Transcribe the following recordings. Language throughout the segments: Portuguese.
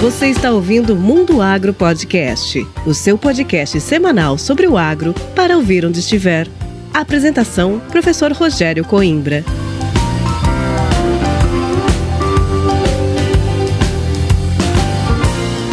Você está ouvindo Mundo Agro Podcast, o seu podcast semanal sobre o agro para ouvir onde estiver. Apresentação: Professor Rogério Coimbra.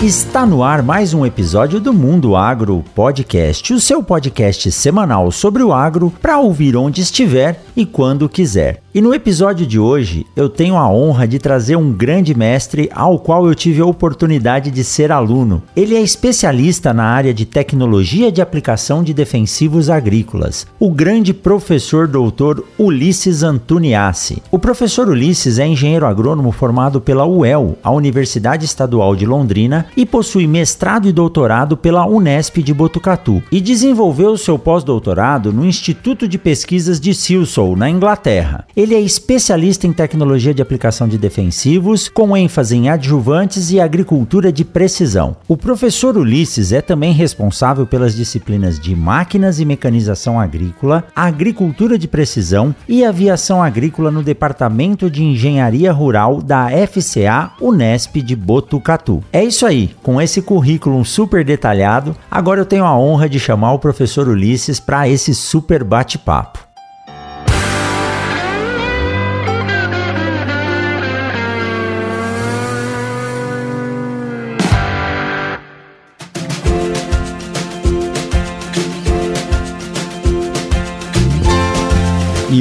Está no ar mais um episódio do Mundo Agro Podcast, o seu podcast semanal sobre o agro para ouvir onde estiver e quando quiser. E no episódio de hoje eu tenho a honra de trazer um grande mestre ao qual eu tive a oportunidade de ser aluno. Ele é especialista na área de tecnologia de aplicação de defensivos agrícolas, o grande professor doutor Ulisses Antuniassi. O professor Ulisses é engenheiro agrônomo formado pela UEL, a Universidade Estadual de Londrina, e possui mestrado e doutorado pela Unesp de Botucatu, e desenvolveu seu pós-doutorado no Instituto de Pesquisas de Silsoe, na Inglaterra. Ele é especialista em tecnologia de aplicação de defensivos, com ênfase em adjuvantes e agricultura de precisão. O professor Ulisses é também responsável pelas disciplinas de máquinas e mecanização agrícola, agricultura de precisão e aviação agrícola no Departamento de Engenharia Rural da FCA Unesp de Botucatu. É isso aí, com esse currículo super detalhado, agora eu tenho a honra de chamar o professor Ulisses para esse super bate-papo.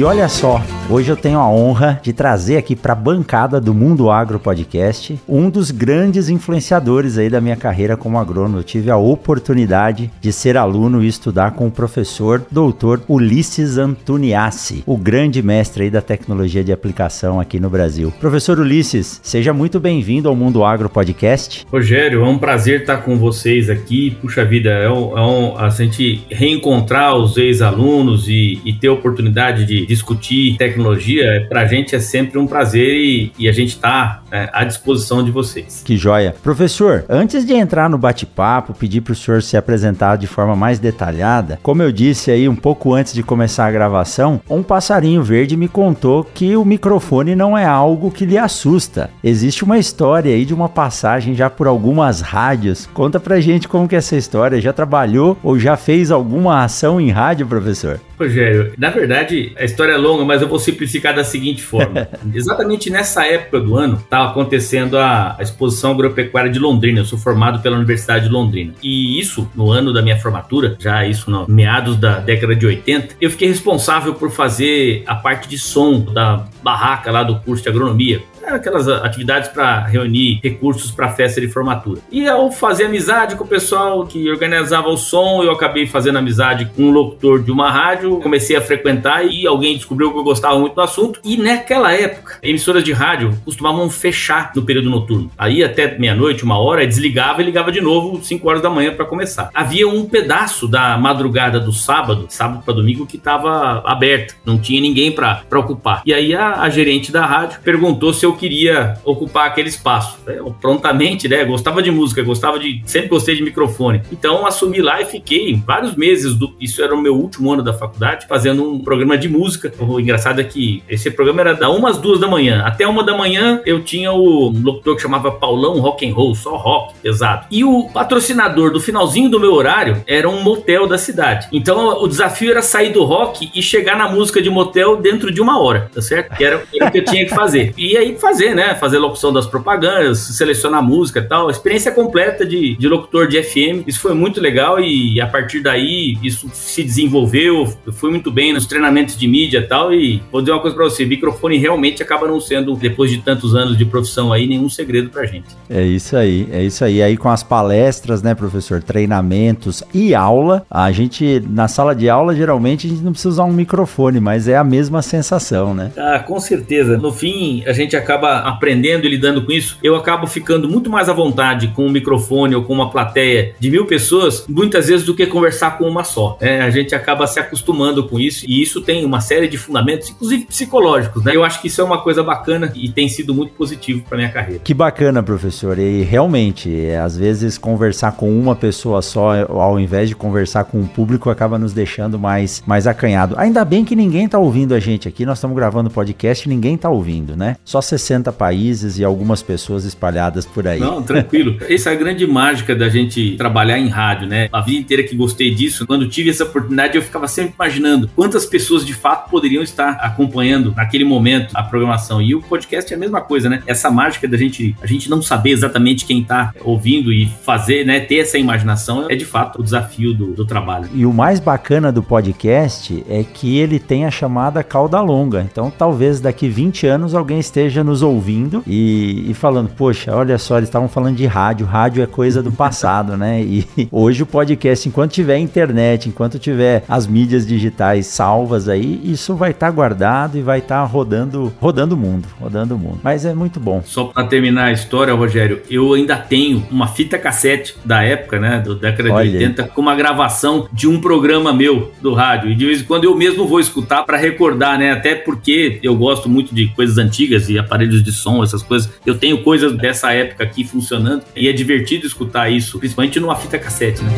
E olha só, Hoje eu tenho a honra de trazer aqui para a bancada do Mundo Agro Podcast um dos grandes influenciadores aí da minha carreira como agrônomo. Eu tive a oportunidade de ser aluno e estudar com o professor doutor Ulisses Antuniassi, o grande mestre aí da tecnologia de aplicação aqui no Brasil. Professor Ulisses, seja muito bem-vindo ao Mundo Agro Podcast. Rogério, é um prazer estar com vocês aqui. Puxa vida, é um, é um a gente reencontrar os ex-alunos e, e ter a oportunidade de discutir tecnologia tecnologia, para a gente é sempre um prazer e, e a gente está é, à disposição de vocês. Que joia. Professor, antes de entrar no bate-papo, pedir para o senhor se apresentar de forma mais detalhada, como eu disse aí um pouco antes de começar a gravação, um passarinho verde me contou que o microfone não é algo que lhe assusta. Existe uma história aí de uma passagem já por algumas rádios. Conta pra gente como que é essa história. Já trabalhou ou já fez alguma ação em rádio, professor? Rogério, na verdade, a história é longa, mas eu vou simplificar da seguinte forma. Exatamente nessa época do ano, estava acontecendo a, a, exposição agropecuária de Londrina. Eu sou formado pela Universidade de Londrina. E isso, no ano da minha formatura, já isso no meados da década de 80, eu fiquei responsável por fazer a parte de som da barraca lá do curso de agronomia aquelas atividades para reunir recursos para festa de formatura. E ao fazer amizade com o pessoal que organizava o som, eu acabei fazendo amizade com um locutor de uma rádio, comecei a frequentar e alguém descobriu que eu gostava muito do assunto. E naquela época, emissoras de rádio costumavam fechar no período noturno. Aí até meia-noite, uma hora, desligava e ligava de novo 5 horas da manhã para começar. Havia um pedaço da madrugada do sábado, sábado para domingo, que estava aberto, não tinha ninguém para ocupar. E aí a, a gerente da rádio perguntou se eu queria ocupar aquele espaço. Eu, prontamente, né? Gostava de música, gostava de. Sempre gostei de microfone. Então assumi lá e fiquei vários meses. Do, isso era o meu último ano da faculdade, fazendo um programa de música. O engraçado é que esse programa era da uma às duas da manhã. Até uma da manhã eu tinha o locutor que chamava Paulão Rock and Roll, só rock pesado. E o patrocinador do finalzinho do meu horário era um motel da cidade. Então o desafio era sair do rock e chegar na música de motel dentro de uma hora, tá certo? Que era o que eu tinha que fazer. E aí fazer, né? Fazer locução das propagandas, selecionar música e tal. Experiência completa de, de locutor de FM. Isso foi muito legal e a partir daí isso se desenvolveu. Eu fui muito bem nos treinamentos de mídia e tal. E vou dizer uma coisa pra você: microfone realmente acaba não sendo, depois de tantos anos de profissão aí, nenhum segredo pra gente. É isso aí, é isso aí. Aí com as palestras, né, professor? Treinamentos e aula, a gente, na sala de aula, geralmente a gente não precisa usar um microfone, mas é a mesma sensação, né? Ah, com certeza. No fim, a gente acaba aprendendo e lidando com isso, eu acabo ficando muito mais à vontade com um microfone ou com uma plateia de mil pessoas, muitas vezes, do que conversar com uma só. É, a gente acaba se acostumando com isso e isso tem uma série de fundamentos, inclusive psicológicos. Né? Eu acho que isso é uma coisa bacana e tem sido muito positivo para minha carreira. Que bacana, professor. E realmente, é, às vezes, conversar com uma pessoa só, ao invés de conversar com o público, acaba nos deixando mais, mais acanhado. Ainda bem que ninguém tá ouvindo a gente aqui. Nós estamos gravando podcast e ninguém tá ouvindo, né? Só 60 60 países e algumas pessoas espalhadas por aí. Não, tranquilo. Essa é a grande mágica da gente trabalhar em rádio, né? A vida inteira que gostei disso, quando tive essa oportunidade, eu ficava sempre imaginando quantas pessoas de fato poderiam estar acompanhando naquele momento a programação. E o podcast é a mesma coisa, né? Essa mágica da gente, a gente não saber exatamente quem está ouvindo e fazer, né, ter essa imaginação é de fato o desafio do, do trabalho. E o mais bacana do podcast é que ele tem a chamada cauda longa. Então, talvez daqui 20 anos alguém esteja nos ouvindo e, e falando: Poxa, olha só, eles estavam falando de rádio. Rádio é coisa do passado, né? E hoje o podcast, enquanto tiver internet, enquanto tiver as mídias digitais salvas aí, isso vai estar tá guardado e vai estar tá rodando, rodando o mundo, rodando o mundo. Mas é muito bom. Só para terminar a história, Rogério, eu ainda tenho uma fita cassete da época, né, da década olha de 80, aí. com uma gravação de um programa meu do rádio. E de vez em quando eu mesmo vou escutar para recordar, né? Até porque eu gosto muito de coisas antigas e aparelhos de som, essas coisas. Eu tenho coisas dessa época aqui funcionando e é divertido escutar isso, principalmente numa fita cassete, né?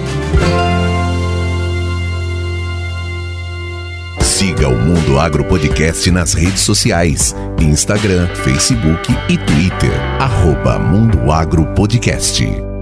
Siga o Mundo Agro Podcast nas redes sociais: Instagram, Facebook e Twitter. Arroba Mundo Agro Podcast.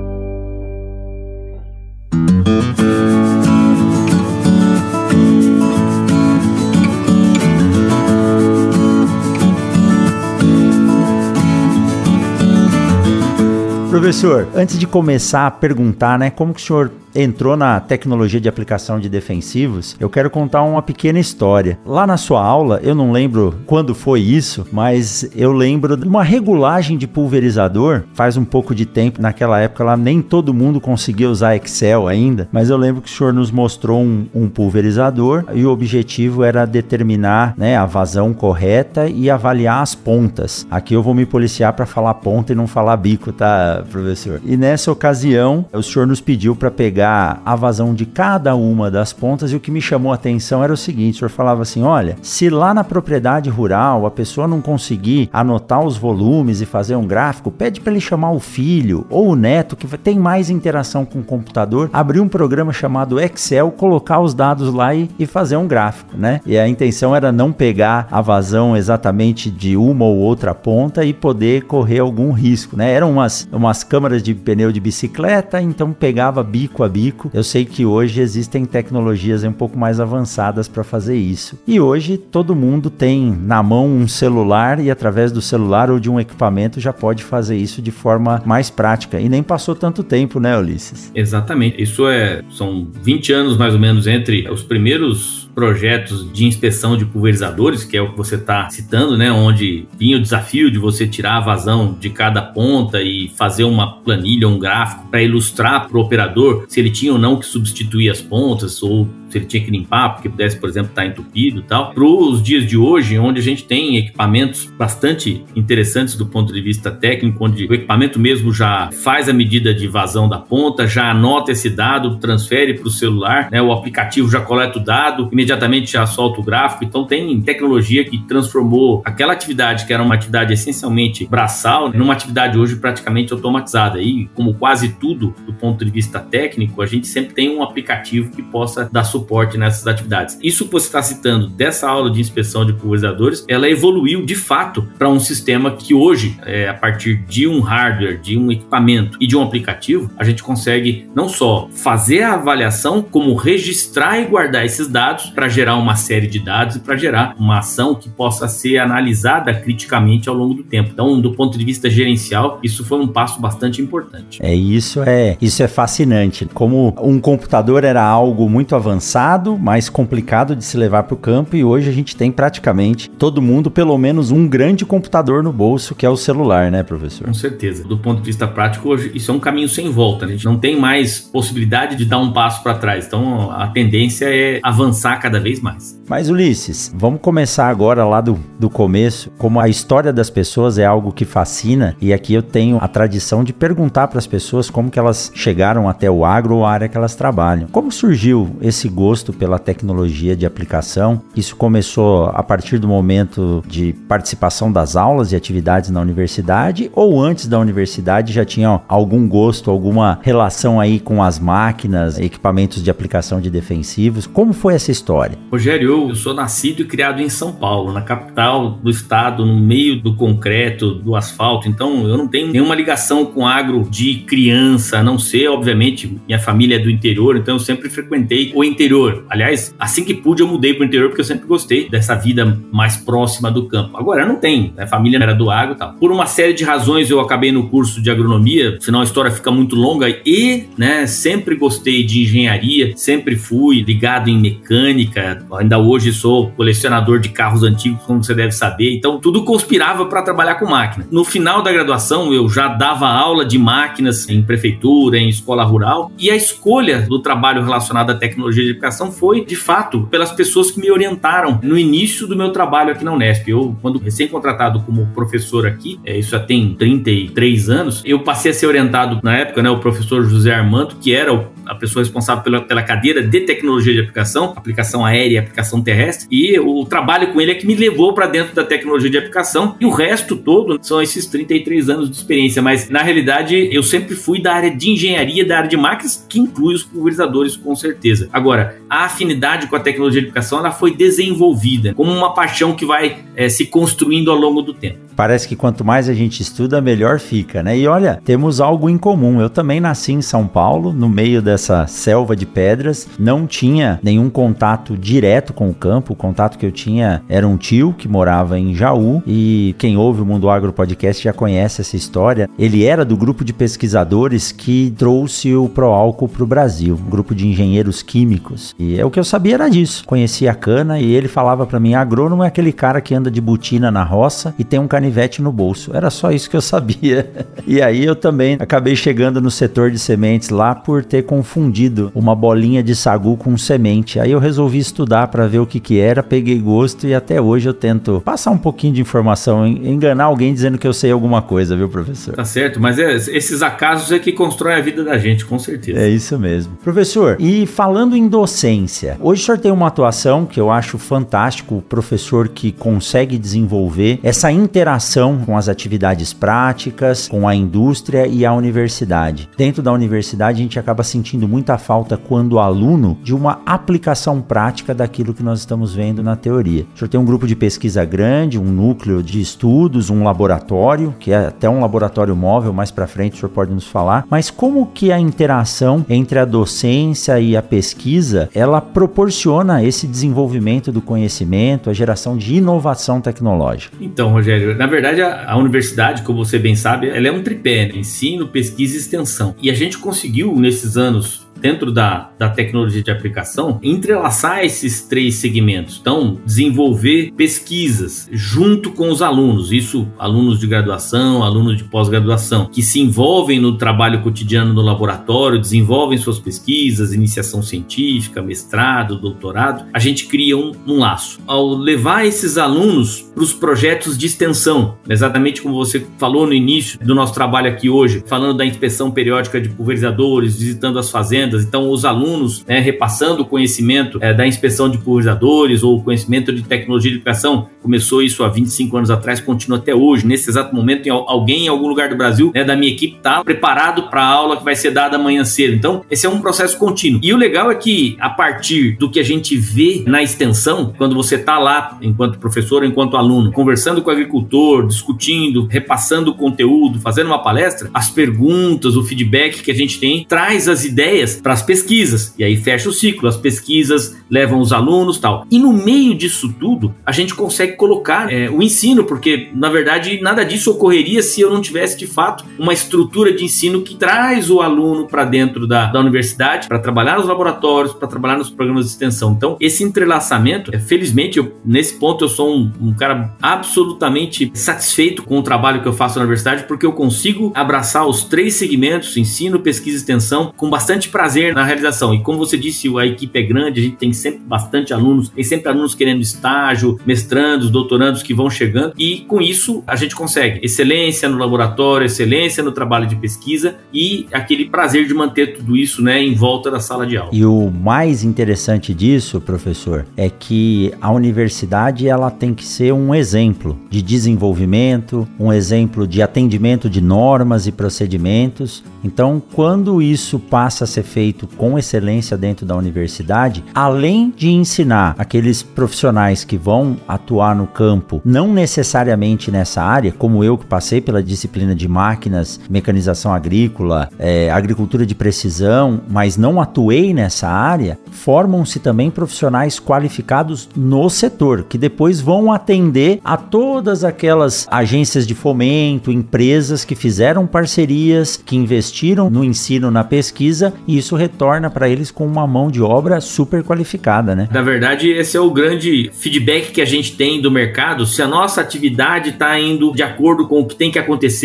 Professor, antes de começar a perguntar, né, como que o senhor entrou na tecnologia de aplicação de defensivos, eu quero contar uma pequena história. Lá na sua aula, eu não lembro quando foi isso, mas eu lembro de uma regulagem de pulverizador, faz um pouco de tempo, naquela época lá nem todo mundo conseguia usar Excel ainda, mas eu lembro que o senhor nos mostrou um, um pulverizador e o objetivo era determinar né, a vazão correta e avaliar as pontas. Aqui eu vou me policiar para falar ponta e não falar bico, tá, professor? E nessa ocasião, o senhor nos pediu para pegar pegar a vazão de cada uma das pontas e o que me chamou a atenção era o seguinte: o senhor falava assim, olha, se lá na propriedade rural a pessoa não conseguir anotar os volumes e fazer um gráfico, pede para ele chamar o filho ou o neto que tem mais interação com o computador, abrir um programa chamado Excel, colocar os dados lá e, e fazer um gráfico, né? E a intenção era não pegar a vazão exatamente de uma ou outra ponta e poder correr algum risco, né? Eram umas, umas câmaras de pneu de bicicleta, então pegava bico a bico. Eu sei que hoje existem tecnologias um pouco mais avançadas para fazer isso. E hoje todo mundo tem na mão um celular e através do celular ou de um equipamento já pode fazer isso de forma mais prática. E nem passou tanto tempo, né, Ulisses? Exatamente. Isso é são 20 anos mais ou menos entre os primeiros projetos de inspeção de pulverizadores, que é o que você está citando, né? Onde vinha o desafio de você tirar a vazão de cada ponta e fazer uma planilha, um gráfico para ilustrar para o operador se ele tinha ou não que substituir as pontas ou se ele tinha que limpar, porque pudesse, por exemplo, estar tá entupido e tal. Para os dias de hoje, onde a gente tem equipamentos bastante interessantes do ponto de vista técnico, onde o equipamento mesmo já faz a medida de vazão da ponta, já anota esse dado, transfere para o celular, né? o aplicativo já coleta o dado, imediatamente já solta o gráfico. Então tem tecnologia que transformou aquela atividade que era uma atividade essencialmente braçal numa atividade hoje praticamente automatizada. E como quase tudo do ponto de vista técnico, a gente sempre tem um aplicativo que possa dar suporte suporte nessas atividades. Isso que você está citando dessa aula de inspeção de pulverizadores, ela evoluiu de fato para um sistema que hoje, é, a partir de um hardware, de um equipamento e de um aplicativo, a gente consegue não só fazer a avaliação, como registrar e guardar esses dados para gerar uma série de dados e para gerar uma ação que possa ser analisada criticamente ao longo do tempo. Então, do ponto de vista gerencial, isso foi um passo bastante importante. É isso é isso é fascinante. Como um computador era algo muito avançado avançado, mais complicado de se levar para o campo e hoje a gente tem praticamente todo mundo pelo menos um grande computador no bolso que é o celular, né, professor? Com certeza. Do ponto de vista prático, hoje isso é um caminho sem volta. A gente não tem mais possibilidade de dar um passo para trás. Então a tendência é avançar cada vez mais. Mas Ulisses, vamos começar agora lá do, do começo. Como a história das pessoas é algo que fascina e aqui eu tenho a tradição de perguntar para as pessoas como que elas chegaram até o agro ou a área que elas trabalham. Como surgiu esse gosto gosto pela tecnologia de aplicação. Isso começou a partir do momento de participação das aulas e atividades na universidade ou antes da universidade já tinha algum gosto, alguma relação aí com as máquinas, equipamentos de aplicação de defensivos? Como foi essa história? Rogério, eu sou nascido e criado em São Paulo, na capital do estado, no meio do concreto, do asfalto. Então eu não tenho nenhuma ligação com agro de criança, a não ser, obviamente, minha família é do interior, então eu sempre frequentei o interior. Aliás, assim que pude, eu mudei para o interior porque eu sempre gostei dessa vida mais próxima do campo. Agora, não tenho, né? a família era do agro e tal. Por uma série de razões, eu acabei no curso de agronomia, senão a história fica muito longa, e né, sempre gostei de engenharia, sempre fui ligado em mecânica, ainda hoje sou colecionador de carros antigos, como você deve saber, então tudo conspirava para trabalhar com máquina. No final da graduação, eu já dava aula de máquinas em prefeitura, em escola rural, e a escolha do trabalho relacionado à tecnologia de educação foi, de fato, pelas pessoas que me orientaram no início do meu trabalho aqui na Unesp. Eu, quando recém-contratado como professor aqui, é, isso já tem 33 anos, eu passei a ser orientado na época, né, o professor José Armando, que era o a pessoa responsável pela, pela cadeira de tecnologia de aplicação, aplicação aérea e aplicação terrestre, e o trabalho com ele é que me levou para dentro da tecnologia de aplicação, e o resto todo são esses 33 anos de experiência, mas na realidade eu sempre fui da área de engenharia, da área de máquinas, que inclui os pulverizadores com certeza. Agora, a afinidade com a tecnologia de aplicação ela foi desenvolvida como uma paixão que vai é, se construindo ao longo do tempo. Parece que quanto mais a gente estuda, melhor fica, né? E olha, temos algo em comum. Eu também nasci em São Paulo, no meio dessa selva de pedras, não tinha nenhum contato direto com o campo. O contato que eu tinha era um tio que morava em Jaú e quem ouve o Mundo Agro Podcast já conhece essa história. Ele era do grupo de pesquisadores que trouxe o Proálcool para o Brasil, um grupo de engenheiros químicos. E é o que eu sabia era disso. Conhecia a cana e ele falava para mim: agrônomo é aquele cara que anda de botina na roça e tem um canivete no bolso. Era só isso que eu sabia. E aí eu também acabei chegando no setor de sementes lá por ter confundido uma bolinha de sagu com semente. Aí eu resolvi estudar para ver o que que era, peguei gosto e até hoje eu tento passar um pouquinho de informação, enganar alguém dizendo que eu sei alguma coisa, viu, professor? Tá certo, mas é, esses acasos é que constroem a vida da gente, com certeza. É isso mesmo. Professor, e falando em docência, hoje o senhor tem uma atuação que eu acho fantástico, o professor que consegue desenvolver essa interação interação com as atividades práticas, com a indústria e a universidade. Dentro da universidade, a gente acaba sentindo muita falta quando aluno de uma aplicação prática daquilo que nós estamos vendo na teoria. O senhor tem um grupo de pesquisa grande, um núcleo de estudos, um laboratório, que é até um laboratório móvel, mais para frente o senhor pode nos falar, mas como que a interação entre a docência e a pesquisa, ela proporciona esse desenvolvimento do conhecimento, a geração de inovação tecnológica? Então, Rogério, na verdade, a, a, universidade, como você bem sabe, ela é um tripé, né? ensino, pesquisa e extensão. E a gente conseguiu, nesses anos dentro da, da tecnologia de aplicação, entrelaçar esses três segmentos. Então, desenvolver pesquisas junto com os alunos, isso alunos de graduação, alunos de pós-graduação, que se envolvem no trabalho cotidiano no laboratório, desenvolvem suas pesquisas, iniciação científica, mestrado, doutorado, a gente cria um, um laço. Ao levar esses alunos para os projetos de extensão, exatamente como você falou no início do nosso trabalho aqui hoje, falando da inspeção periódica de pulverizadores, visitando as fazendas, então, os alunos né, repassando o conhecimento é, da inspeção de pulverizadores ou conhecimento de tecnologia de educação, começou isso há 25 anos atrás, continua até hoje. Nesse exato momento, alguém em algum lugar do Brasil, né, da minha equipe, está preparado para a aula que vai ser dada amanhã cedo. Então, esse é um processo contínuo. E o legal é que, a partir do que a gente vê na extensão, quando você está lá, enquanto professor, enquanto aluno, conversando com o agricultor, discutindo, repassando o conteúdo, fazendo uma palestra, as perguntas, o feedback que a gente tem, traz as ideias para as pesquisas. E aí fecha o ciclo, as pesquisas levam os alunos tal. E no meio disso tudo, a gente consegue colocar é, o ensino, porque na verdade nada disso ocorreria se eu não tivesse de fato uma estrutura de ensino que traz o aluno para dentro da, da universidade, para trabalhar nos laboratórios, para trabalhar nos programas de extensão. Então, esse entrelaçamento, é, felizmente, eu, nesse ponto eu sou um, um cara absolutamente satisfeito com o trabalho que eu faço na universidade, porque eu consigo abraçar os três segmentos, ensino, pesquisa e extensão, com bastante prazer prazer na realização. E como você disse, a equipe é grande, a gente tem sempre bastante alunos, tem sempre alunos querendo estágio, mestrandos, doutorandos que vão chegando, e com isso a gente consegue excelência no laboratório, excelência no trabalho de pesquisa e aquele prazer de manter tudo isso né, em volta da sala de aula. E o mais interessante disso, professor, é que a universidade ela tem que ser um exemplo de desenvolvimento, um exemplo de atendimento de normas e procedimentos. Então, quando isso passa a ser feito com excelência dentro da universidade, além de ensinar aqueles profissionais que vão atuar no campo, não necessariamente nessa área, como eu que passei pela disciplina de máquinas, mecanização agrícola, é, agricultura de precisão, mas não atuei nessa área, formam-se também profissionais qualificados no setor, que depois vão atender a todas aquelas agências de fomento, empresas que fizeram parcerias, que investiram no ensino, na pesquisa, e isso retorna para eles com uma mão de obra super qualificada, né? Na verdade, esse é o grande feedback que a gente tem do mercado, se a nossa atividade está indo de acordo com o que tem que acontecer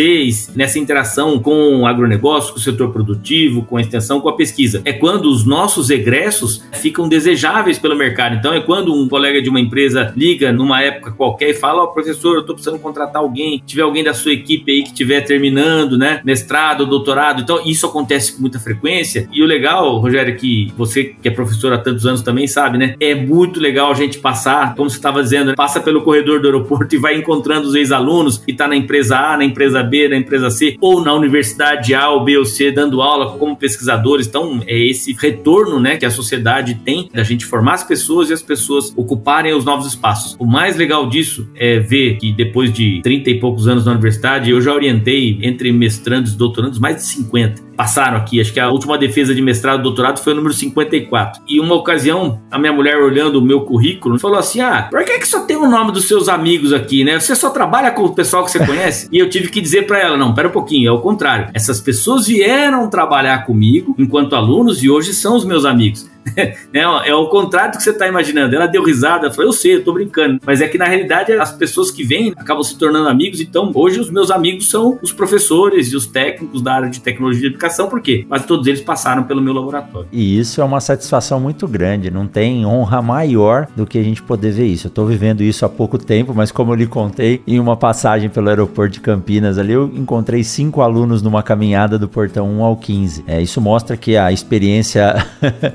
nessa interação com o agronegócio, com o setor produtivo, com a extensão, com a pesquisa. É quando os nossos egressos ficam desejáveis pelo mercado. Então é quando um colega de uma empresa liga numa época qualquer e fala: Ó, oh, professor, eu estou precisando contratar alguém, tiver alguém da sua equipe aí que estiver terminando, né, mestrado, doutorado. Então isso acontece com muita frequência. E o legal, Rogério, que você que é professor há tantos anos também sabe, né? É muito legal a gente passar, como você estava dizendo, né, passa pelo corredor do aeroporto e vai encontrando os ex-alunos e está na empresa A, na empresa B, na empresa C, ou na universidade A ou B ou C, dando aula como pesquisadores. Então, é esse retorno né, que a sociedade tem da gente formar as pessoas e as pessoas ocuparem os novos espaços. O mais legal disso é ver que depois de 30 e poucos anos na universidade, eu já orientei entre mestrandos e doutorandos mais de 50 passaram aqui. Acho que a última defesa de mestrado e doutorado foi o número 54. E uma ocasião, a minha mulher olhando o meu currículo, falou assim: Ah, por que, que só tem o nome dos seus amigos aqui, né? Você só trabalha com o pessoal que você conhece? e eu tive que dizer para ela: Não, pera um pouquinho, é o contrário. Essas pessoas vieram trabalhar comigo enquanto alunos e hoje são os meus amigos. é, é o contrário do que você está imaginando. Ela deu risada, falou: Eu sei, eu tô brincando. Mas é que na realidade as pessoas que vêm acabam se tornando amigos. Então, hoje os meus amigos são os professores e os técnicos da área de tecnologia de educação, porque quase todos eles passaram pelo meu laboratório. E isso é uma satisfação muito grande. Não tem honra maior do que a gente poder ver isso. Eu estou vivendo isso há pouco tempo, mas como eu lhe contei, em uma passagem pelo aeroporto de Campinas ali, eu encontrei cinco alunos numa caminhada do portão 1 ao 15. É, isso mostra que a experiência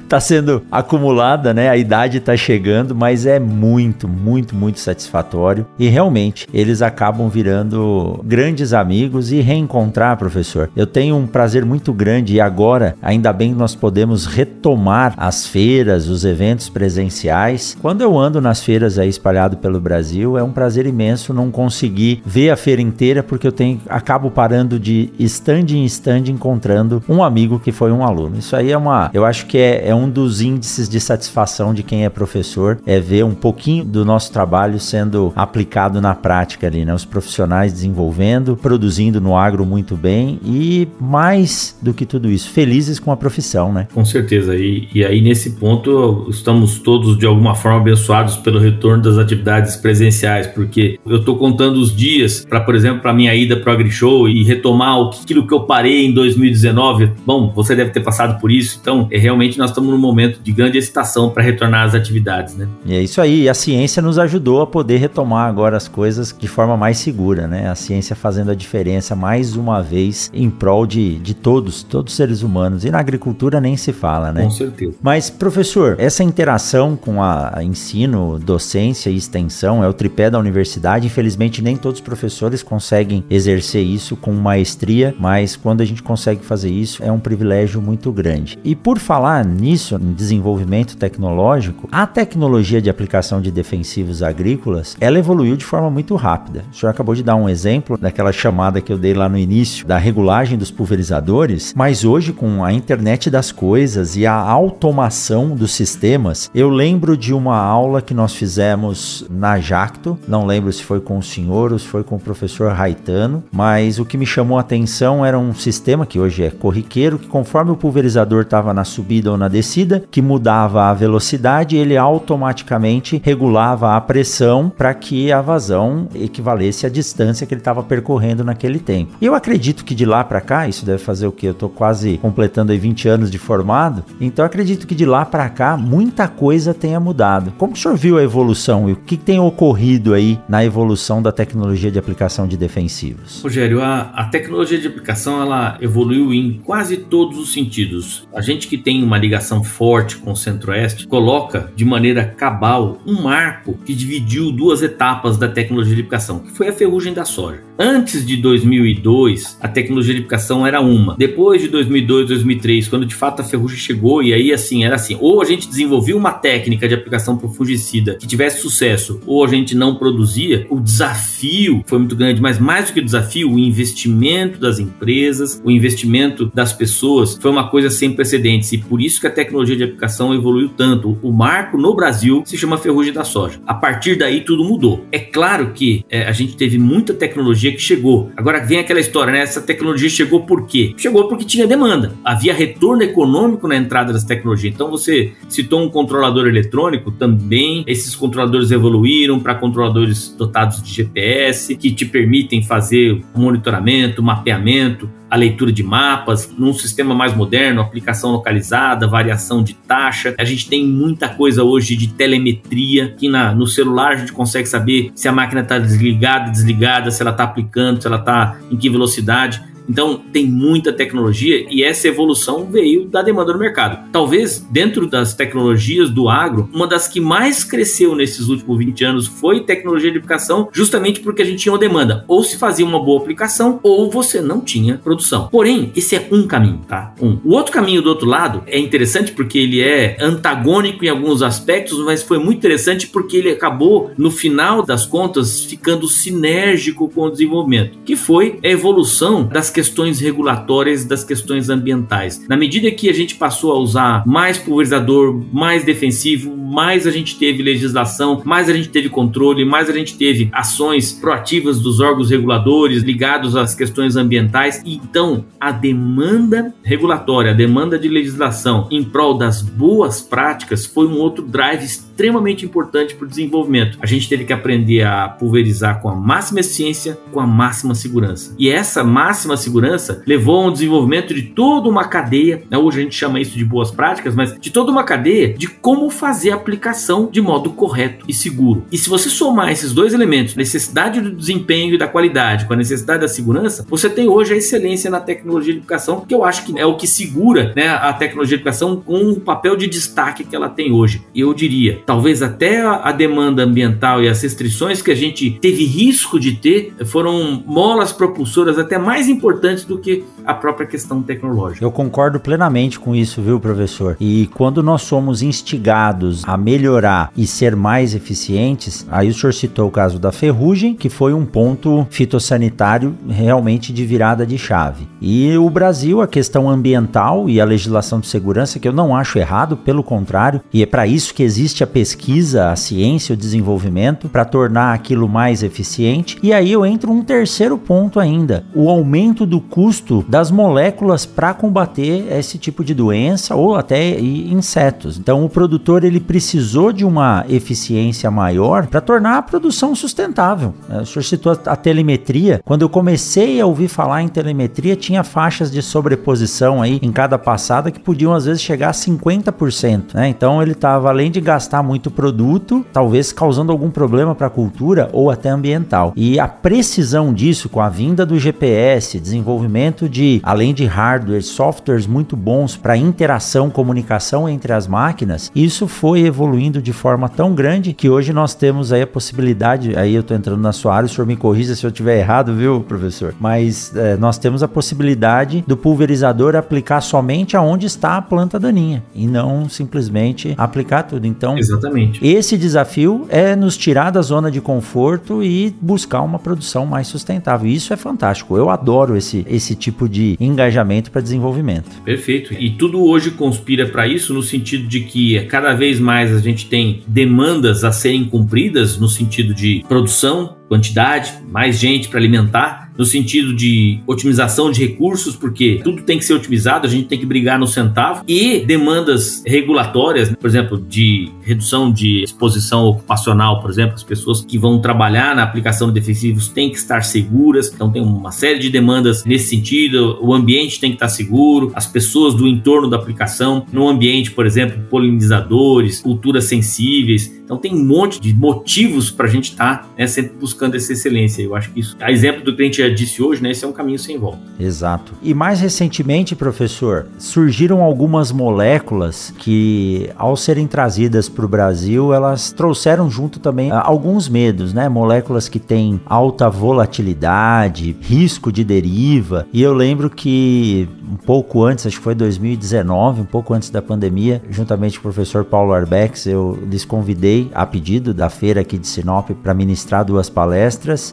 está sendo sendo acumulada, né? A idade está chegando, mas é muito, muito, muito satisfatório. E realmente eles acabam virando grandes amigos e reencontrar, professor. Eu tenho um prazer muito grande e agora, ainda bem, nós podemos retomar as feiras, os eventos presenciais. Quando eu ando nas feiras aí espalhado pelo Brasil, é um prazer imenso não conseguir ver a feira inteira porque eu tenho acabo parando de stand em stand encontrando um amigo que foi um aluno. Isso aí é uma, eu acho que é, é um dos dos índices de satisfação de quem é professor é ver um pouquinho do nosso trabalho sendo aplicado na prática ali, né? Os profissionais desenvolvendo, produzindo no agro muito bem e mais do que tudo isso, felizes com a profissão, né? Com certeza. E, e aí nesse ponto estamos todos de alguma forma abençoados pelo retorno das atividades presenciais, porque eu estou contando os dias para, por exemplo, para minha ida para o AgriShow e retomar aquilo que eu parei em 2019. Bom, você deve ter passado por isso, então é realmente nós estamos num momento momento de grande excitação para retornar às atividades, né? E é isso aí. E a ciência nos ajudou a poder retomar agora as coisas de forma mais segura, né? A ciência fazendo a diferença mais uma vez em prol de, de todos, todos os seres humanos. E na agricultura nem se fala, né? Com certeza. Mas, professor, essa interação com a, ensino, docência e extensão é o tripé da universidade. Infelizmente, nem todos os professores conseguem exercer isso com maestria, mas quando a gente consegue fazer isso, é um privilégio muito grande. E por falar nisso, desenvolvimento tecnológico, a tecnologia de aplicação de defensivos agrícolas, ela evoluiu de forma muito rápida. O senhor acabou de dar um exemplo daquela chamada que eu dei lá no início, da regulagem dos pulverizadores, mas hoje com a internet das coisas e a automação dos sistemas, eu lembro de uma aula que nós fizemos na Jacto, não lembro se foi com o senhor ou se foi com o professor Raitano, mas o que me chamou a atenção era um sistema que hoje é corriqueiro, que conforme o pulverizador estava na subida ou na descida, medida que mudava a velocidade, ele automaticamente regulava a pressão para que a vazão equivalesse à distância que ele estava percorrendo naquele tempo. E eu acredito que de lá para cá, isso deve fazer o que? Eu estou quase completando aí 20 anos de formado, então acredito que de lá para cá muita coisa tenha mudado. Como o senhor viu a evolução e o que tem ocorrido aí na evolução da tecnologia de aplicação de defensivos? Rogério, a, a tecnologia de aplicação ela evoluiu em quase todos os sentidos. A gente que tem uma ligação forte com o Centro-Oeste coloca de maneira cabal um marco que dividiu duas etapas da tecnologia de aplicação, que foi a ferrugem da soja. Antes de 2002, a tecnologia de aplicação era uma. Depois de 2002, 2003, quando de fato a ferrugem chegou, e aí assim, era assim: ou a gente desenvolvia uma técnica de aplicação para fungicida que tivesse sucesso, ou a gente não produzia. O desafio foi muito grande, mas mais do que o desafio, o investimento das empresas, o investimento das pessoas foi uma coisa sem precedentes, e por isso que a tecnologia de aplicação evoluiu tanto. O marco no Brasil se chama ferrugem da soja. A partir daí, tudo mudou. É claro que é, a gente teve muita tecnologia tecnologia que chegou. Agora vem aquela história, né? Essa tecnologia chegou por quê? Chegou porque tinha demanda. Havia retorno econômico na entrada dessa tecnologia. Então você citou um controlador eletrônico, também esses controladores evoluíram para controladores dotados de GPS que te permitem fazer monitoramento, mapeamento, a leitura de mapas, num sistema mais moderno, aplicação localizada, variação de taxa. A gente tem muita coisa hoje de telemetria, que na, no celular a gente consegue saber se a máquina está desligada, desligada, se ela está aplicando, se ela está em que velocidade. Então, tem muita tecnologia e essa evolução veio da demanda do mercado. Talvez, dentro das tecnologias do agro, uma das que mais cresceu nesses últimos 20 anos foi tecnologia de aplicação, justamente porque a gente tinha uma demanda. Ou se fazia uma boa aplicação, ou você não tinha produção. Porém, esse é um caminho, tá? Um. O outro caminho do outro lado é interessante porque ele é antagônico em alguns aspectos, mas foi muito interessante porque ele acabou, no final das contas, ficando sinérgico com o desenvolvimento, que foi a evolução das questões regulatórias, das questões ambientais. Na medida que a gente passou a usar mais pulverizador, mais defensivo, mais a gente teve legislação, mais a gente teve controle, mais a gente teve ações proativas dos órgãos reguladores ligados às questões ambientais. Então, a demanda regulatória, a demanda de legislação em prol das boas práticas foi um outro drive extremamente importante para o desenvolvimento. A gente teve que aprender a pulverizar com a máxima eficiência, com a máxima segurança. E essa máxima segurança levou a um desenvolvimento de toda uma cadeia, né? hoje a gente chama isso de boas práticas, mas de toda uma cadeia de como fazer a aplicação de modo correto e seguro. E se você somar esses dois elementos, necessidade do desempenho e da qualidade, com a necessidade da segurança, você tem hoje a excelência na tecnologia de educação, que eu acho que é o que segura né, a tecnologia de educação com o papel de destaque que ela tem hoje. Eu diria, talvez até a demanda ambiental e as restrições que a gente teve risco de ter foram molas propulsoras até mais importantes do que a própria questão tecnológica. Eu concordo plenamente com isso, viu, professor? E quando nós somos instigados a melhorar e ser mais eficientes, aí o senhor citou o caso da ferrugem, que foi um ponto fitossanitário realmente de virada de chave. E o Brasil, a questão ambiental e a legislação de segurança, que eu não acho errado, pelo contrário, e é para isso que existe a pesquisa, a ciência, o desenvolvimento, para tornar aquilo mais eficiente. E aí eu entro um terceiro ponto ainda: o aumento do custo das moléculas para combater esse tipo de doença ou até insetos. Então o produtor ele precisou de uma eficiência maior para tornar a produção sustentável. É, o senhor citou a telemetria. Quando eu comecei a ouvir falar em telemetria, tinha faixas de sobreposição aí em cada passada que podiam às vezes chegar a 50%. Né? Então ele estava além de gastar muito produto, talvez causando algum problema para a cultura ou até ambiental. E a precisão disso, com a vinda do GPS, desenvolvimento de, além de hardware, softwares muito bons para interação, comunicação entre as máquinas, isso foi evoluindo de forma tão grande que hoje nós temos aí a possibilidade, aí eu estou entrando na sua área, o senhor me corrija se eu estiver errado, viu, professor? Mas é, nós temos a possibilidade do pulverizador aplicar somente aonde está a planta daninha e não simplesmente aplicar tudo. Então, Exatamente. Esse desafio é nos tirar da zona de conforto e buscar uma produção mais sustentável. Isso é fantástico. Eu adoro esse, esse tipo de engajamento para desenvolvimento. Perfeito. E tudo hoje conspira para isso no sentido de que cada vez mais a gente tem demandas a serem cumpridas no sentido de produção, quantidade, mais gente para alimentar, no sentido de otimização de recursos, porque tudo tem que ser otimizado, a gente tem que brigar no centavo, e demandas regulatórias, por exemplo, de redução de exposição ocupacional, por exemplo, as pessoas que vão trabalhar na aplicação de defensivos têm que estar seguras, então tem uma série de demandas nesse sentido, o ambiente tem que estar seguro, as pessoas do entorno da aplicação, no ambiente, por exemplo, polinizadores, culturas sensíveis, então tem um monte de motivos para a gente estar tá, né, sempre buscando essa excelência. Eu acho que isso, a exemplo do que a gente já disse hoje, né, esse é um caminho sem volta. Exato. E mais recentemente, professor, surgiram algumas moléculas que, ao serem trazidas para o Brasil, elas trouxeram junto também ah, alguns medos, né? Moléculas que têm alta volatilidade, risco de deriva. E eu lembro que um pouco antes, acho que foi 2019, um pouco antes da pandemia, juntamente com o professor Paulo Arbex, eu lhes convidei a pedido da feira aqui de Sinop para ministrar duas palestras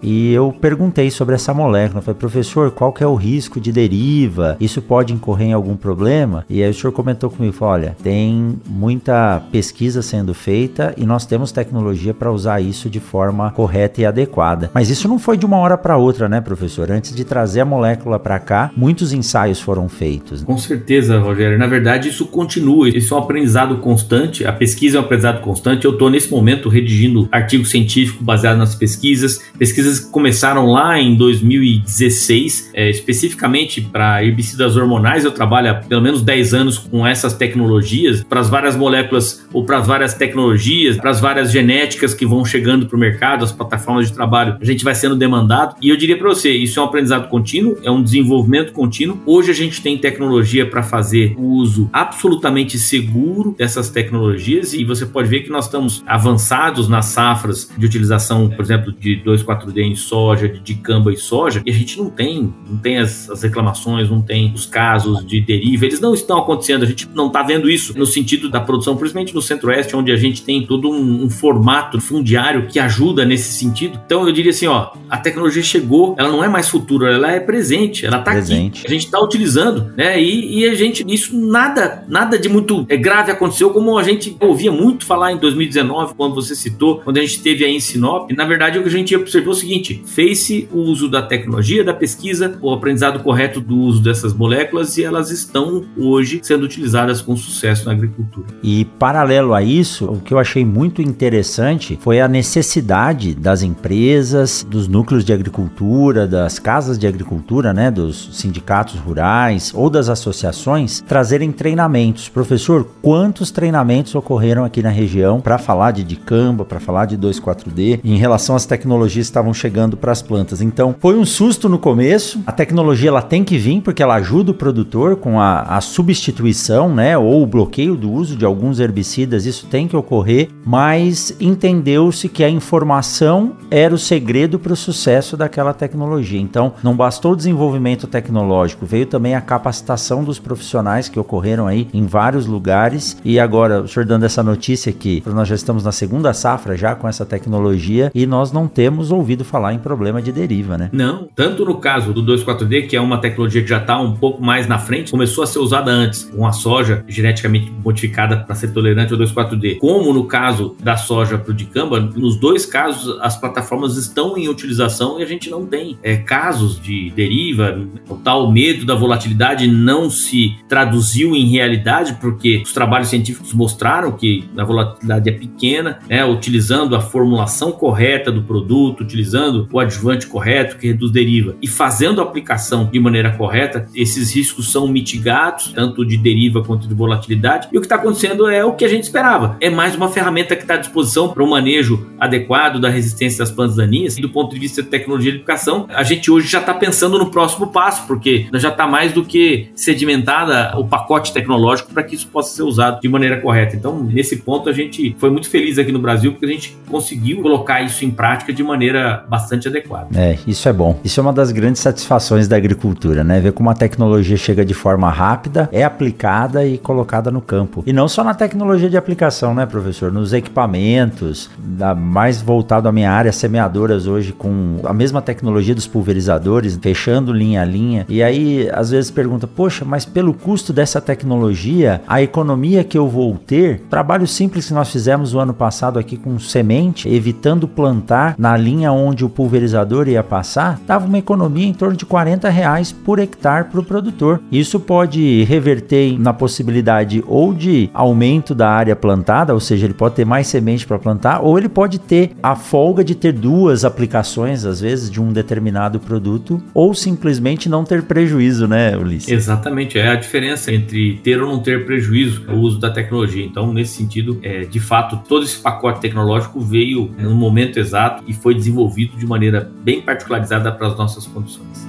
e eu perguntei sobre essa molécula. Eu falei, professor, qual que é o risco de deriva? Isso pode incorrer em algum problema? E aí o senhor comentou comigo, falou, olha, tem muita pesquisa sendo feita e nós temos tecnologia para usar isso de forma correta e adequada. Mas isso não foi de uma hora para outra, né, professor? Antes de trazer a molécula para cá, muitos ensaios foram feitos. Com certeza, Rogério. Na verdade, isso continua. Isso é um aprendizado constante. A pesquisa é um aprendizado constante. Eu estou, nesse momento, redigindo artigo científico baseado nas pesquisas. Pesquisas que começaram lá em 2016, é, especificamente para herbicidas hormonais. Eu trabalho há pelo menos 10 anos com essas tecnologias, para as várias moléculas ou para as várias tecnologias, para as várias genéticas que vão chegando para o mercado, as plataformas de trabalho. A gente vai sendo demandado. E eu diria para você, isso é um aprendizado contínuo, é um desenvolvimento contínuo. Hoje a gente tem tecnologia para fazer o uso absolutamente seguro dessas tecnologias e você pode ver que nós estamos avançados nas safras de utilização, por exemplo, de 2,4-D em soja, de dicamba e soja, e a gente não tem, não tem as, as reclamações, não tem os casos de deriva, eles não estão acontecendo, a gente não está vendo isso no sentido da produção, principalmente no centro-oeste, onde a gente tem todo um, um formato fundiário que ajuda nesse sentido. Então eu diria assim, ó, a tecnologia chegou, ela não é mais futuro, ela é presente, ela está aqui. A gente está utilizando né? E, e, a gente, isso nada, nada de muito é, grave aconteceu, como a gente ouvia muito falar em 2019, quando você citou, quando a gente teve aí em Sinop. Na verdade, o que a gente observou é o seguinte: fez-se o uso da tecnologia, da pesquisa, o aprendizado correto do uso dessas moléculas e elas estão hoje sendo utilizadas com sucesso na agricultura. E paralelo a isso, o que eu achei muito interessante foi a necessidade das empresas, dos núcleos de agricultura, das casas de agricultura, né, dos sindicatos rurais ou das associações trazerem treinamentos. Professor, quantos treinamentos ocorreram aqui na região para falar de dicamba, para falar de 2,4-D, em relação às tecnologias que estavam chegando para as plantas? Então, foi um susto no começo. A tecnologia ela tem que vir porque ela ajuda o produtor com a, a substituição, né, ou o bloqueio do uso de alguns herbicidas. Isso tem que ocorrer, mas entendeu-se que a informação era o segredo para o sucesso daquela tecnologia. Então, não bastou o desenvolvimento tecnológico, veio também a a capacitação dos profissionais que ocorreram aí em vários lugares. E agora, o senhor dando essa notícia que nós já estamos na segunda safra já com essa tecnologia e nós não temos ouvido falar em problema de deriva, né? Não, tanto no caso do 2,4-D, que é uma tecnologia que já está um pouco mais na frente, começou a ser usada antes, com a soja geneticamente modificada para ser tolerante ao 2,4-D, como no caso da soja para o dicamba, nos dois casos as plataformas estão em utilização e a gente não tem é, casos de deriva, o tal medo da volatilidade não se traduziu em realidade, porque os trabalhos científicos mostraram que a volatilidade é pequena, né, utilizando a formulação correta do produto, utilizando o adjuvante correto que reduz deriva e fazendo a aplicação de maneira correta, esses riscos são mitigados, tanto de deriva quanto de volatilidade. E o que está acontecendo é o que a gente esperava. É mais uma ferramenta que está à disposição para o manejo adequado da resistência das plantas daninhas. E do ponto de vista de tecnologia de aplicação, a gente hoje já está pensando no próximo passo, porque já está mais do do que sedimentada o pacote tecnológico para que isso possa ser usado de maneira correta. Então, nesse ponto, a gente foi muito feliz aqui no Brasil porque a gente conseguiu colocar isso em prática de maneira bastante adequada. É, isso é bom. Isso é uma das grandes satisfações da agricultura, né? Ver como a tecnologia chega de forma rápida, é aplicada e colocada no campo. E não só na tecnologia de aplicação, né, professor? Nos equipamentos, mais voltado à minha área, semeadoras hoje com a mesma tecnologia dos pulverizadores, fechando linha a linha. E aí, às vezes, pergunta: poxa, mas pelo custo dessa tecnologia, a economia que eu vou ter, trabalho simples que nós fizemos o ano passado aqui com semente, evitando plantar na linha onde o pulverizador ia passar, dava uma economia em torno de 40 reais por hectare para o produtor. Isso pode reverter na possibilidade ou de aumento da área plantada, ou seja, ele pode ter mais semente para plantar, ou ele pode ter a folga de ter duas aplicações, às vezes, de um determinado produto, ou simplesmente não ter prejuízo, né, Ulisses? Exatamente, é a diferença entre ter ou não ter prejuízo no uso da tecnologia. Então, nesse sentido, é, de fato, todo esse pacote tecnológico veio no momento exato e foi desenvolvido de maneira bem particularizada para as nossas condições.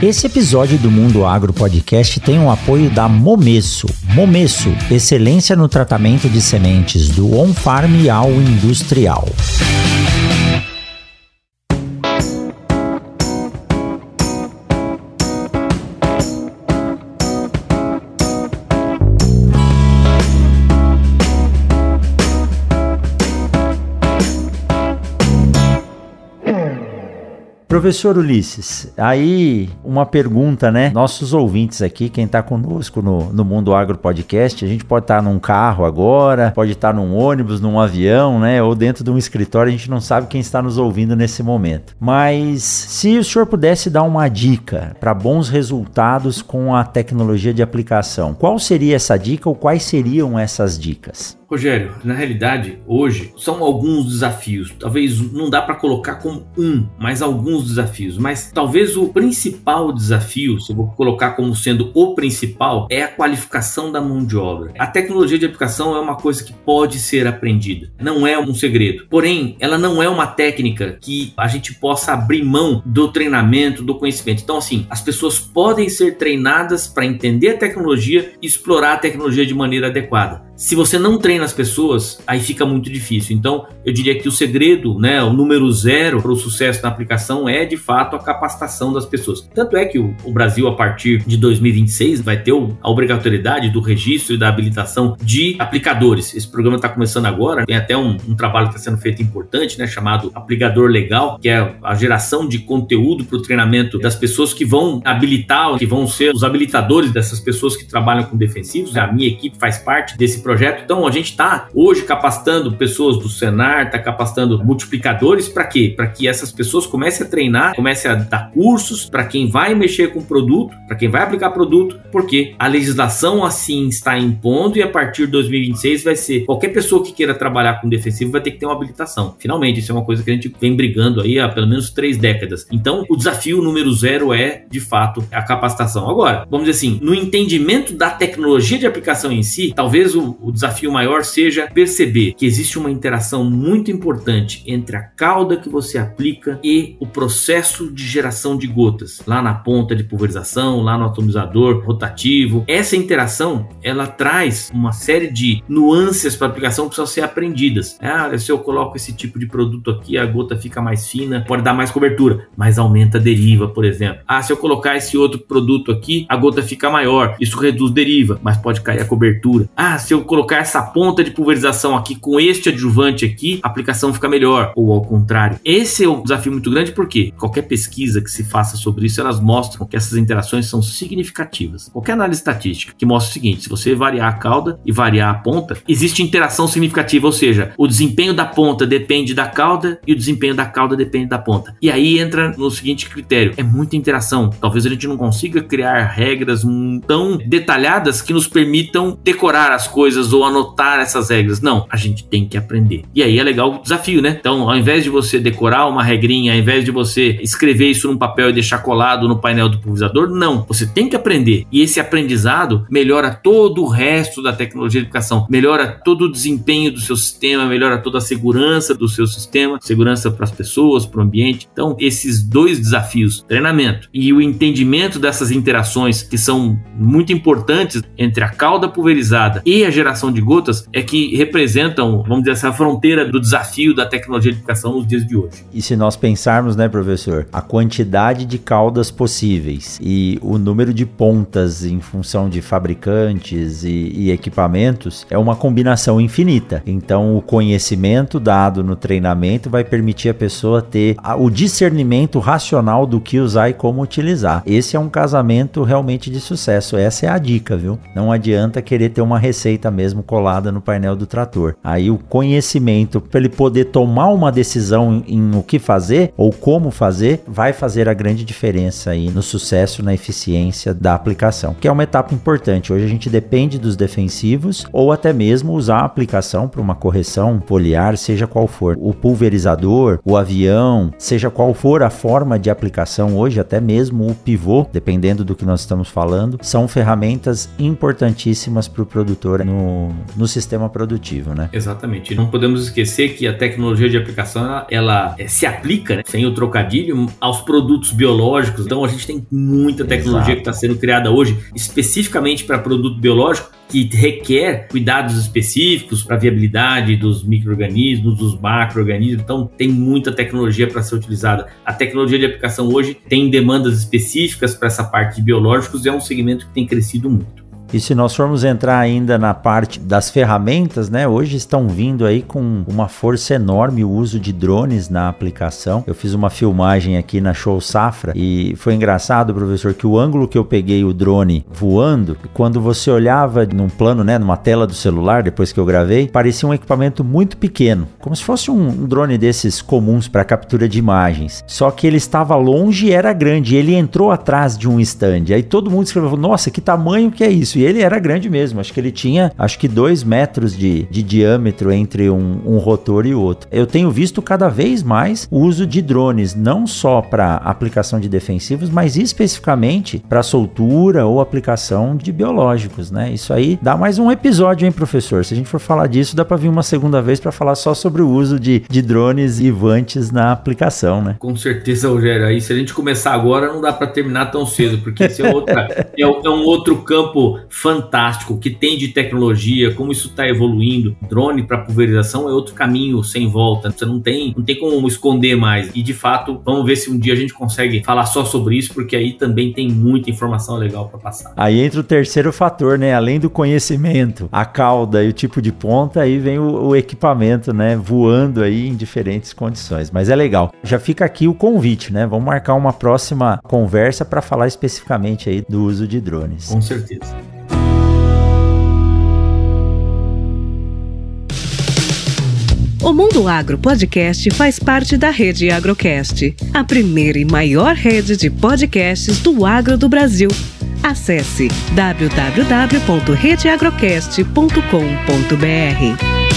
Esse episódio do Mundo Agro Podcast tem o apoio da Momesso. Momesso, excelência no tratamento de sementes do on-farm ao industrial. Professor Ulisses, aí uma pergunta, né? Nossos ouvintes aqui, quem está conosco no, no Mundo Agro Podcast, a gente pode estar tá num carro agora, pode estar tá num ônibus, num avião, né? Ou dentro de um escritório, a gente não sabe quem está nos ouvindo nesse momento. Mas se o senhor pudesse dar uma dica para bons resultados com a tecnologia de aplicação, qual seria essa dica ou quais seriam essas dicas? Rogério, na realidade, hoje são alguns desafios. Talvez não dá para colocar como um, mas alguns desafios. Mas talvez o principal desafio, se eu vou colocar como sendo o principal, é a qualificação da mão de obra. A tecnologia de aplicação é uma coisa que pode ser aprendida, não é um segredo. Porém, ela não é uma técnica que a gente possa abrir mão do treinamento, do conhecimento. Então, assim, as pessoas podem ser treinadas para entender a tecnologia e explorar a tecnologia de maneira adequada. Se você não treina as pessoas, aí fica muito difícil. Então, eu diria que o segredo, né, o número zero para o sucesso na aplicação é de fato a capacitação das pessoas. Tanto é que o, o Brasil, a partir de 2026, vai ter o, a obrigatoriedade do registro e da habilitação de aplicadores. Esse programa está começando agora, tem até um, um trabalho que está sendo feito importante, né, chamado aplicador legal, que é a geração de conteúdo para o treinamento das pessoas que vão habilitar, que vão ser os habilitadores dessas pessoas que trabalham com defensivos. A minha equipe faz parte desse projeto projeto. Então a gente está hoje capacitando pessoas do Senar, está capacitando multiplicadores para quê? Para que essas pessoas comecem a treinar, comecem a dar cursos para quem vai mexer com produto, para quem vai aplicar produto, porque a legislação assim está impondo e a partir de 2026 vai ser qualquer pessoa que queira trabalhar com defensivo vai ter que ter uma habilitação. Finalmente, isso é uma coisa que a gente vem brigando aí há pelo menos três décadas. Então, o desafio número zero é, de fato, a capacitação. Agora, vamos dizer assim, no entendimento da tecnologia de aplicação em si, talvez o, o desafio maior seja perceber que existe uma interação muito importante entre a cauda que você aplica e o processo de geração de gotas, lá na ponta de pulverização, lá no atomizador rotativo. Essa interação, ela traz uma série de nuances para a aplicação que precisam ser aprendidas. Ah, se eu coloco esse tipo de produto aqui, a gota fica mais fina, pode dar mais cobertura, mas aumenta a deriva, por exemplo. Ah, se eu colocar esse outro produto aqui, a gota fica maior, isso reduz deriva, mas pode cair a cobertura. Ah, se eu colocar essa ponta de pulverização aqui com este adjuvante aqui, a aplicação fica melhor, ou ao contrário. Esse é um desafio muito grande porque qualquer pesquisa que se faça sobre isso, elas mostram que essas interações são significativas. Qualquer análise estatística que mostra o seguinte: se você variar a cauda e variar a ponta, existe interação significativa, ou seja, o desempenho da ponta depende da cauda e o desempenho da cauda depende da ponta. E aí entra no seguinte critério: é muita interação. Talvez a gente não consiga criar regras tão detalhadas que nos permitam decorar as coisas coisas ou anotar essas regras. Não, a gente tem que aprender. E aí é legal o desafio, né? Então, ao invés de você decorar uma regrinha, ao invés de você escrever isso num papel e deixar colado no painel do pulverizador, não. Você tem que aprender. E esse aprendizado melhora todo o resto da tecnologia de educação, melhora todo o desempenho do seu sistema, melhora toda a segurança do seu sistema, segurança para as pessoas, para o ambiente. Então, esses dois desafios, treinamento e o entendimento dessas interações que são muito importantes entre a cauda pulverizada e a geração de gotas é que representam, vamos dizer, essa fronteira do desafio da tecnologia de educação nos dias de hoje. E se nós pensarmos, né, professor, a quantidade de caudas possíveis e o número de pontas em função de fabricantes e, e equipamentos é uma combinação infinita. Então, o conhecimento dado no treinamento vai permitir a pessoa ter o discernimento racional do que usar e como utilizar. Esse é um casamento realmente de sucesso. Essa é a dica, viu? Não adianta querer ter uma receita mesmo colada no painel do trator. Aí o conhecimento para ele poder tomar uma decisão em, em o que fazer ou como fazer vai fazer a grande diferença aí no sucesso, na eficiência da aplicação, que é uma etapa importante. Hoje a gente depende dos defensivos ou até mesmo usar a aplicação para uma correção foliar, seja qual for. O pulverizador, o avião, seja qual for a forma de aplicação hoje, até mesmo o pivô, dependendo do que nós estamos falando, são ferramentas importantíssimas para o produtor no, no sistema produtivo, né? Exatamente. Não podemos esquecer que a tecnologia de aplicação ela, ela é, se aplica, né, sem o trocadilho, aos produtos biológicos. Então a gente tem muita tecnologia Exato. que está sendo criada hoje especificamente para produto biológico que requer cuidados específicos para a viabilidade dos micro-organismos, dos macro-organismos. Então, tem muita tecnologia para ser utilizada. A tecnologia de aplicação hoje tem demandas específicas para essa parte de biológicos e é um segmento que tem crescido muito. E se nós formos entrar ainda na parte das ferramentas, né? Hoje estão vindo aí com uma força enorme o uso de drones na aplicação. Eu fiz uma filmagem aqui na Show Safra e foi engraçado, professor, que o ângulo que eu peguei o drone voando, quando você olhava num plano, né, numa tela do celular, depois que eu gravei, parecia um equipamento muito pequeno, como se fosse um drone desses comuns para captura de imagens. Só que ele estava longe e era grande. Ele entrou atrás de um stand. Aí todo mundo escreveu: Nossa, que tamanho que é isso? E ele era grande mesmo. Acho que ele tinha, acho que dois metros de, de diâmetro entre um, um rotor e outro. Eu tenho visto cada vez mais o uso de drones, não só para aplicação de defensivos, mas especificamente para soltura ou aplicação de biológicos, né? Isso aí dá mais um episódio, hein, professor? Se a gente for falar disso, dá para vir uma segunda vez para falar só sobre o uso de, de drones e vantes na aplicação, né? Com certeza, Rogério. Aí se a gente começar agora, não dá para terminar tão cedo, porque esse é, outra, é, é um outro campo fantástico que tem de tecnologia, como isso está evoluindo. Drone para pulverização é outro caminho sem volta. Você não tem, não tem como esconder mais. E de fato, vamos ver se um dia a gente consegue falar só sobre isso, porque aí também tem muita informação legal para passar. Aí entra o terceiro fator, né? Além do conhecimento, a cauda e o tipo de ponta, aí vem o, o equipamento, né? Voando aí em diferentes condições. Mas é legal. Já fica aqui o convite, né? Vamos marcar uma próxima conversa para falar especificamente aí do uso de drones. Com certeza. O Mundo Agro Podcast faz parte da rede Agrocast, a primeira e maior rede de podcasts do agro do Brasil. Acesse www.redeagrocast.com.br.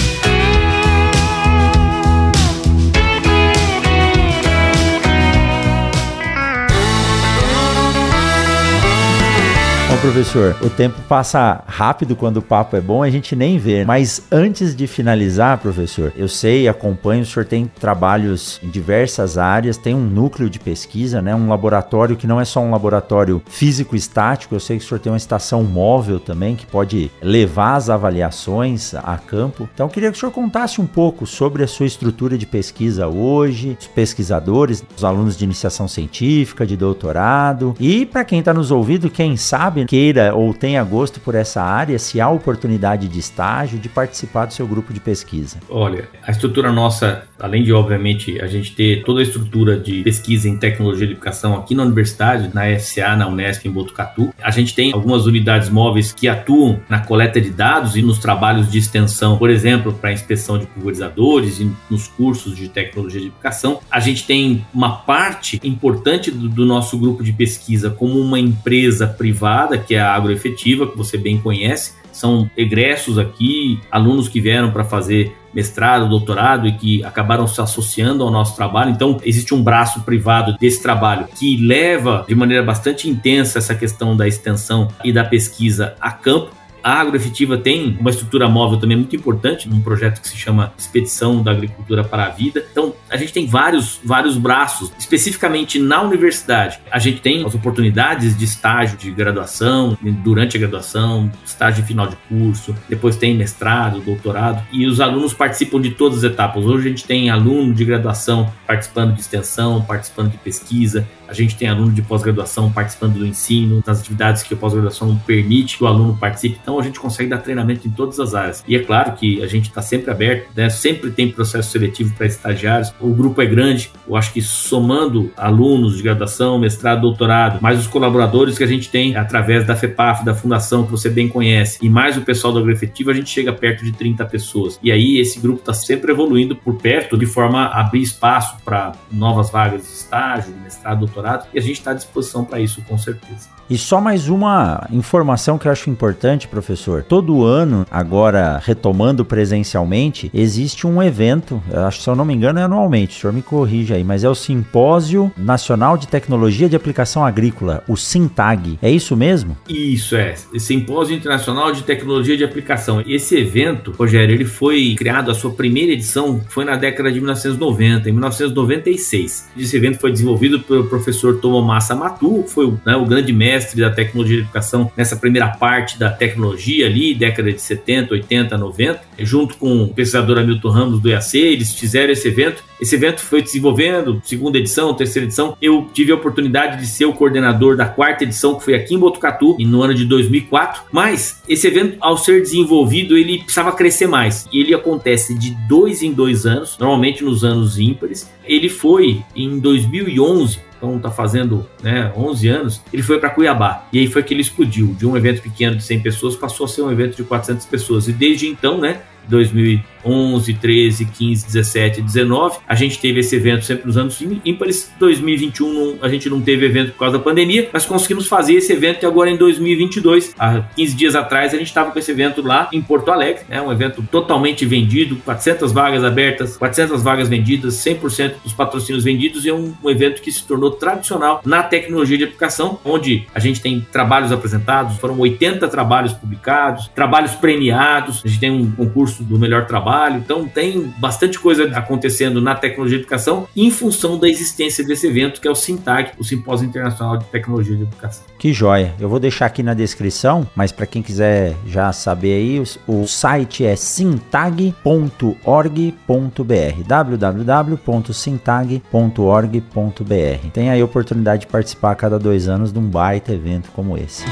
professor, o tempo passa rápido quando o papo é bom, a gente nem vê. Mas antes de finalizar, professor, eu sei, acompanho, o senhor tem trabalhos em diversas áreas, tem um núcleo de pesquisa, né? Um laboratório que não é só um laboratório físico estático, eu sei que o senhor tem uma estação móvel também que pode levar as avaliações a campo. Então, eu queria que o senhor contasse um pouco sobre a sua estrutura de pesquisa hoje, os pesquisadores, os alunos de iniciação científica, de doutorado, e para quem está nos ouvindo, quem sabe queira ou tenha gosto por essa área, se há oportunidade de estágio, de participar do seu grupo de pesquisa? Olha, a estrutura nossa, além de, obviamente, a gente ter toda a estrutura de pesquisa em tecnologia de educação aqui na universidade, na FCA, na Unesp, em Botucatu, a gente tem algumas unidades móveis que atuam na coleta de dados e nos trabalhos de extensão, por exemplo, para inspeção de pulverizadores e nos cursos de tecnologia de educação. A gente tem uma parte importante do, do nosso grupo de pesquisa como uma empresa privada que é a agroefetiva, que você bem conhece. São egressos aqui, alunos que vieram para fazer mestrado, doutorado e que acabaram se associando ao nosso trabalho. Então, existe um braço privado desse trabalho que leva de maneira bastante intensa essa questão da extensão e da pesquisa a campo a agroefetiva tem uma estrutura móvel também muito importante, num projeto que se chama Expedição da Agricultura para a Vida. Então, a gente tem vários, vários braços, especificamente na universidade. A gente tem as oportunidades de estágio de graduação, durante a graduação, estágio de final de curso, depois tem mestrado, doutorado, e os alunos participam de todas as etapas. Hoje a gente tem aluno de graduação participando de extensão, participando de pesquisa, a gente tem aluno de pós-graduação participando do ensino, das atividades que a pós-graduação permite que o aluno participe. Então a gente consegue dar treinamento em todas as áreas. E é claro que a gente está sempre aberto, né? sempre tem processo seletivo para estagiários. O grupo é grande, eu acho que somando alunos de graduação, mestrado, doutorado, mais os colaboradores que a gente tem através da FEPAF, da fundação que você bem conhece, e mais o pessoal do agroefetivo, a gente chega perto de 30 pessoas. E aí esse grupo está sempre evoluindo por perto, de forma a abrir espaço para novas vagas de estágio, de mestrado, doutorado e a gente está à disposição para isso, com certeza. E só mais uma informação que eu acho importante, professor. Todo ano, agora retomando presencialmente, existe um evento, acho que se eu não me engano é anualmente, o senhor me corrija aí, mas é o Simpósio Nacional de Tecnologia de Aplicação Agrícola, o SINTAG. É isso mesmo? Isso é, Simpósio Internacional de Tecnologia de Aplicação. Esse evento, Rogério, ele foi criado, a sua primeira edição foi na década de 1990, em 1996. Esse evento foi desenvolvido pelo professor Tomomassa Matu, foi né, o grande mestre mestre da tecnologia de educação nessa primeira parte da tecnologia ali, década de 70, 80, 90, junto com o pesquisador Hamilton Ramos do IAC, eles fizeram esse evento. Esse evento foi desenvolvendo, segunda edição, terceira edição. Eu tive a oportunidade de ser o coordenador da quarta edição, que foi aqui em Botucatu, no ano de 2004. Mas esse evento, ao ser desenvolvido, ele precisava crescer mais. E ele acontece de dois em dois anos, normalmente nos anos ímpares. Ele foi em 2011 então tá fazendo né, 11 anos, ele foi para Cuiabá. E aí foi que ele explodiu. De um evento pequeno de 100 pessoas passou a ser um evento de 400 pessoas. E desde então, né, 2011, 13, 15, 17, 19. A gente teve esse evento sempre nos anos ímpares. 2021 não, a gente não teve evento por causa da pandemia, mas conseguimos fazer esse evento agora em 2022. Há 15 dias atrás a gente estava com esse evento lá em Porto Alegre, né? um evento totalmente vendido, 400 vagas abertas, 400 vagas vendidas, 100% dos patrocínios vendidos e é um, um evento que se tornou tradicional na tecnologia de aplicação, onde a gente tem trabalhos apresentados, foram 80 trabalhos publicados, trabalhos premiados, a gente tem um concurso concurso do melhor trabalho. Então tem bastante coisa acontecendo na tecnologia de educação em função da existência desse evento que é o SINTAG, o Simpósio Internacional de Tecnologia de Educação. Que joia! Eu vou deixar aqui na descrição, mas para quem quiser já saber aí, o site é sintag.org.br www.sintag.org.br Tem aí a oportunidade de participar a cada dois anos de um baita evento como esse.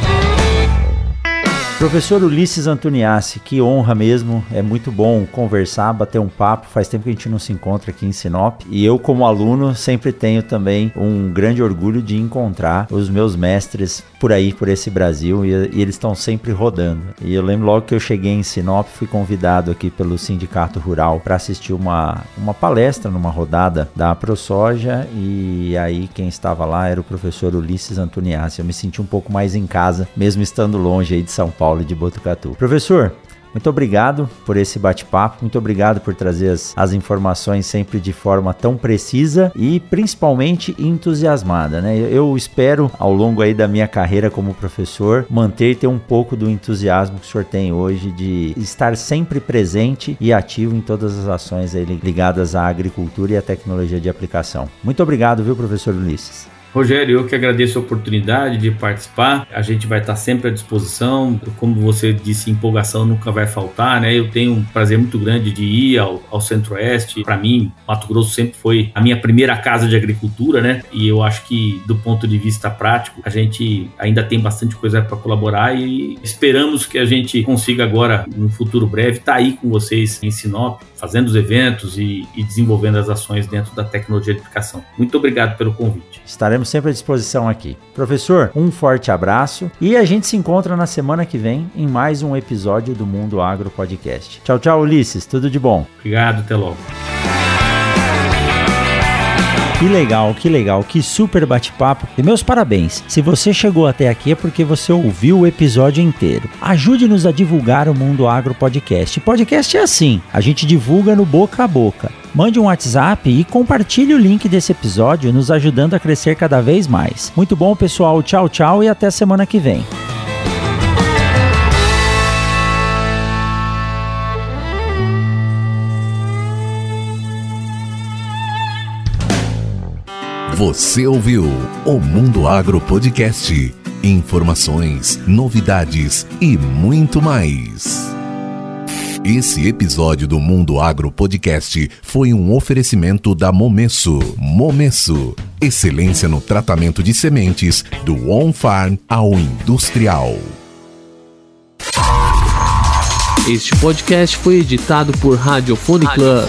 Professor Ulisses Antoniassi, que honra mesmo, é muito bom conversar, bater um papo. Faz tempo que a gente não se encontra aqui em Sinop. E eu, como aluno, sempre tenho também um grande orgulho de encontrar os meus mestres por aí, por esse Brasil, e, e eles estão sempre rodando. E eu lembro logo que eu cheguei em Sinop, fui convidado aqui pelo Sindicato Rural para assistir uma, uma palestra numa rodada da ProSoja, e aí quem estava lá era o professor Ulisses Antoniassi. Eu me senti um pouco mais em casa, mesmo estando longe aí de São Paulo Paulo de Botucatu. Professor, muito obrigado por esse bate-papo, muito obrigado por trazer as, as, informações sempre de forma tão precisa e principalmente entusiasmada, né? Eu espero ao longo aí da minha carreira como professor manter ter um pouco do entusiasmo que o senhor tem hoje de estar sempre presente e ativo em todas as ações ligadas à agricultura e à tecnologia de aplicação. Muito obrigado, viu, professor Ulisses? Rogério, eu que agradeço a oportunidade de participar. A gente vai estar sempre à disposição. Como você disse, empolgação nunca vai faltar, né? Eu tenho um prazer muito grande de ir ao, ao Centro-Oeste. Para mim, Mato Grosso sempre foi a minha primeira casa de agricultura, né? E eu acho que, do ponto de vista prático, a gente ainda tem bastante coisa para colaborar e esperamos que a gente consiga agora, no futuro breve, estar tá aí com vocês em Sinop, fazendo os eventos e, e desenvolvendo as ações dentro da tecnologia de educação. Muito obrigado pelo convite. Estaremos sempre à disposição aqui. Professor, um forte abraço e a gente se encontra na semana que vem em mais um episódio do Mundo Agro Podcast. Tchau, tchau, Ulisses. Tudo de bom. Obrigado, até logo. Que legal, que legal, que super bate-papo. E meus parabéns. Se você chegou até aqui é porque você ouviu o episódio inteiro. Ajude-nos a divulgar o Mundo Agro Podcast. Podcast é assim, a gente divulga no boca a boca. Mande um WhatsApp e compartilhe o link desse episódio, nos ajudando a crescer cada vez mais. Muito bom, pessoal. Tchau, tchau e até semana que vem. Você ouviu o Mundo Agro Podcast. Informações, novidades e muito mais. Esse episódio do Mundo Agro Podcast foi um oferecimento da Momesso. Momesso, excelência no tratamento de sementes do on-farm ao industrial. Este podcast foi editado por Radiofone Club.